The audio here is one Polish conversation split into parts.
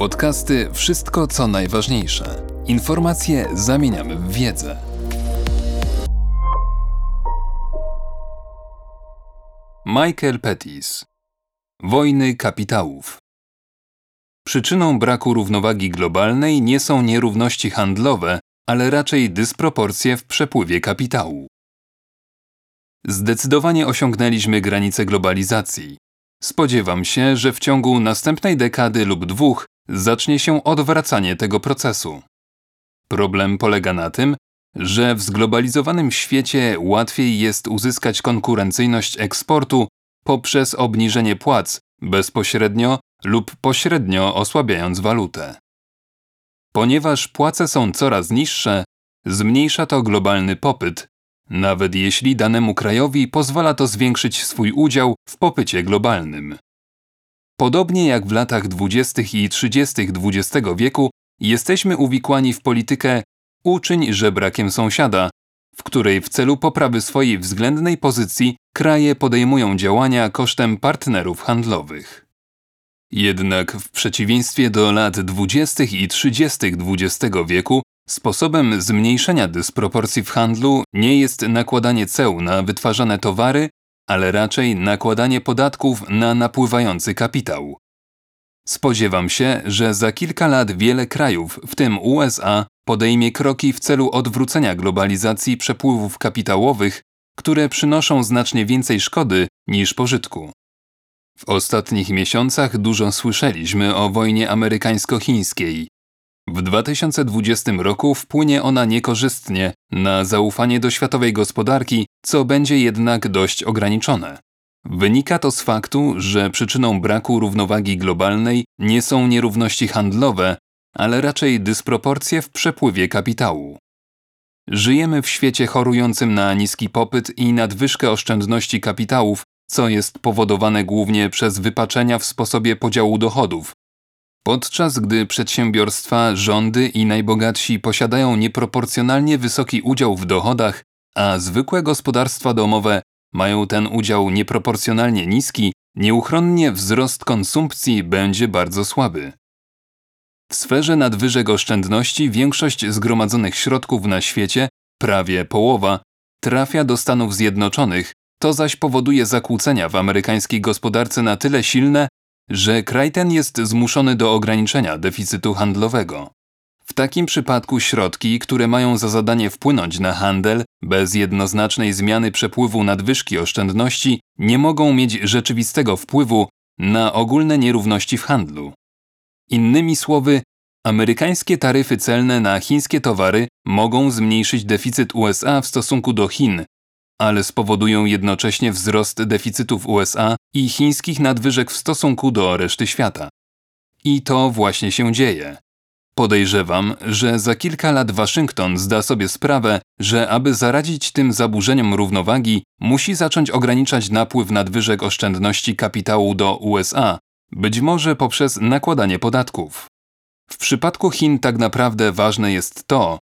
Podcasty Wszystko co najważniejsze. Informacje zamieniamy w wiedzę. Michael Pettis Wojny kapitałów Przyczyną braku równowagi globalnej nie są nierówności handlowe, ale raczej dysproporcje w przepływie kapitału. Zdecydowanie osiągnęliśmy granice globalizacji. Spodziewam się, że w ciągu następnej dekady lub dwóch zacznie się odwracanie tego procesu. Problem polega na tym, że w zglobalizowanym świecie łatwiej jest uzyskać konkurencyjność eksportu poprzez obniżenie płac bezpośrednio lub pośrednio osłabiając walutę. Ponieważ płace są coraz niższe, zmniejsza to globalny popyt, nawet jeśli danemu krajowi pozwala to zwiększyć swój udział w popycie globalnym. Podobnie jak w latach 20. i 30. XX wieku, jesteśmy uwikłani w politykę uczyń żebrakiem sąsiada, w której w celu poprawy swojej względnej pozycji kraje podejmują działania kosztem partnerów handlowych. Jednak w przeciwieństwie do lat 20. i 30. XX wieku, sposobem zmniejszenia dysproporcji w handlu nie jest nakładanie ceł na wytwarzane towary, ale raczej nakładanie podatków na napływający kapitał. Spodziewam się, że za kilka lat wiele krajów, w tym USA, podejmie kroki w celu odwrócenia globalizacji przepływów kapitałowych, które przynoszą znacznie więcej szkody niż pożytku. W ostatnich miesiącach dużo słyszeliśmy o wojnie amerykańsko-chińskiej. W 2020 roku wpłynie ona niekorzystnie na zaufanie do światowej gospodarki, co będzie jednak dość ograniczone. Wynika to z faktu, że przyczyną braku równowagi globalnej nie są nierówności handlowe, ale raczej dysproporcje w przepływie kapitału. Żyjemy w świecie chorującym na niski popyt i nadwyżkę oszczędności kapitałów, co jest powodowane głównie przez wypaczenia w sposobie podziału dochodów. Podczas gdy przedsiębiorstwa, rządy i najbogatsi posiadają nieproporcjonalnie wysoki udział w dochodach, a zwykłe gospodarstwa domowe mają ten udział nieproporcjonalnie niski, nieuchronnie wzrost konsumpcji będzie bardzo słaby. W sferze nadwyżek oszczędności większość zgromadzonych środków na świecie, prawie połowa, trafia do Stanów Zjednoczonych, to zaś powoduje zakłócenia w amerykańskiej gospodarce na tyle silne, że kraj ten jest zmuszony do ograniczenia deficytu handlowego. W takim przypadku środki, które mają za zadanie wpłynąć na handel bez jednoznacznej zmiany przepływu nadwyżki oszczędności, nie mogą mieć rzeczywistego wpływu na ogólne nierówności w handlu. Innymi słowy, amerykańskie taryfy celne na chińskie towary mogą zmniejszyć deficyt USA w stosunku do Chin, ale spowodują jednocześnie wzrost deficytów USA i chińskich nadwyżek w stosunku do reszty świata. I to właśnie się dzieje. Podejrzewam, że za kilka lat Waszyngton zda sobie sprawę, że aby zaradzić tym zaburzeniom równowagi, musi zacząć ograniczać napływ nadwyżek oszczędności kapitału do USA, być może poprzez nakładanie podatków. W przypadku Chin tak naprawdę ważne jest to,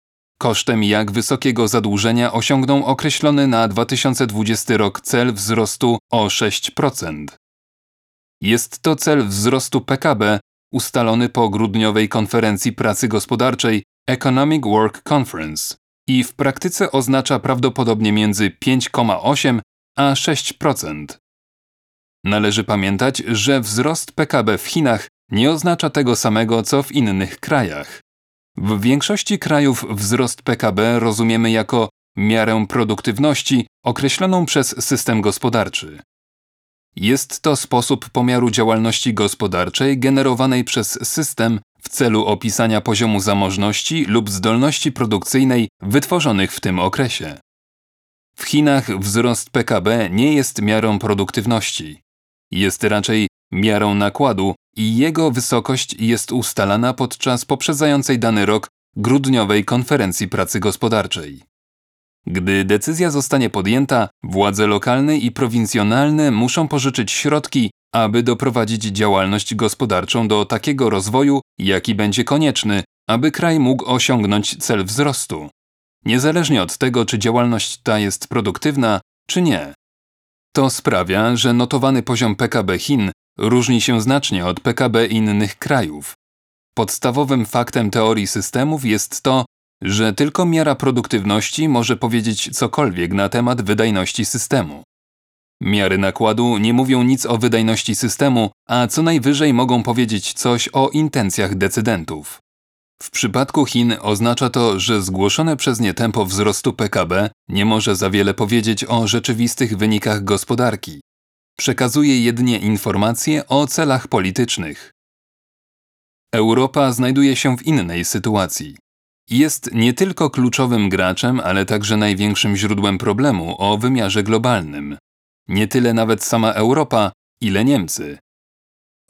kosztem jak wysokiego zadłużenia osiągną określony na 2020 rok cel wzrostu o 6%. Jest to cel wzrostu PKB ustalony po grudniowej konferencji pracy gospodarczej Economic Work Conference i w praktyce oznacza prawdopodobnie między 5,8 a 6%. Należy pamiętać, że wzrost PKB w Chinach nie oznacza tego samego co w innych krajach. W większości krajów wzrost PKB rozumiemy jako miarę produktywności określoną przez system gospodarczy. Jest to sposób pomiaru działalności gospodarczej generowanej przez system w celu opisania poziomu zamożności lub zdolności produkcyjnej wytworzonych w tym okresie. W Chinach wzrost PKB nie jest miarą produktywności. Jest raczej miarą nakładu i jego wysokość jest ustalana podczas poprzedzającej dany rok grudniowej konferencji pracy gospodarczej. Gdy decyzja zostanie podjęta, władze lokalne i prowincjonalne muszą pożyczyć środki, aby doprowadzić działalność gospodarczą do takiego rozwoju, jaki będzie konieczny, aby kraj mógł osiągnąć cel wzrostu. Niezależnie od tego, czy działalność ta jest produktywna, czy nie. To sprawia, że notowany poziom PKB Chin różni się znacznie od PKB innych krajów. Podstawowym faktem teorii systemów jest to, że tylko miara produktywności może powiedzieć cokolwiek na temat wydajności systemu. Miary nakładu nie mówią nic o wydajności systemu, a co najwyżej mogą powiedzieć coś o intencjach decydentów. W przypadku Chin oznacza to, że zgłoszone przez nie tempo wzrostu PKB nie może za wiele powiedzieć o rzeczywistych wynikach gospodarki. Przekazuje jedynie informacje o celach politycznych. Europa znajduje się w innej sytuacji. Jest nie tylko kluczowym graczem, ale także największym źródłem problemu o wymiarze globalnym. Nie tyle nawet sama Europa, ile Niemcy.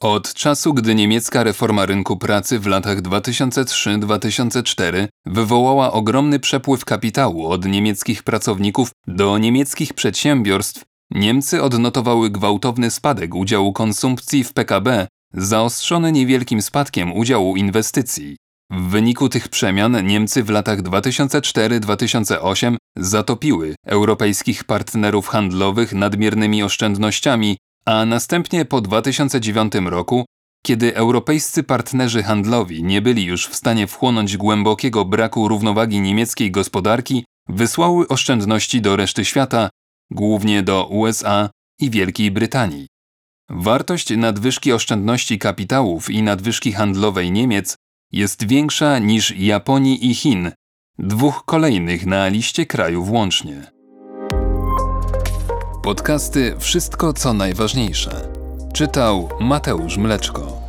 Od czasu, gdy niemiecka reforma rynku pracy w latach 2003-2004 wywołała ogromny przepływ kapitału od niemieckich pracowników do niemieckich przedsiębiorstw, Niemcy odnotowały gwałtowny spadek udziału konsumpcji w PKB, zaostrzony niewielkim spadkiem udziału inwestycji. W wyniku tych przemian Niemcy w latach 2004-2008 zatopiły europejskich partnerów handlowych nadmiernymi oszczędnościami, a następnie po 2009 roku, kiedy europejscy partnerzy handlowi nie byli już w stanie wchłonąć głębokiego braku równowagi niemieckiej gospodarki, wysłały oszczędności do reszty świata, głównie do USA i Wielkiej Brytanii. Wartość nadwyżki oszczędności kapitałów i nadwyżki handlowej Niemiec jest większa niż Japonii i Chin, dwóch kolejnych na liście krajów łącznie. Podcasty Wszystko co najważniejsze. Czytał Mateusz Mleczko.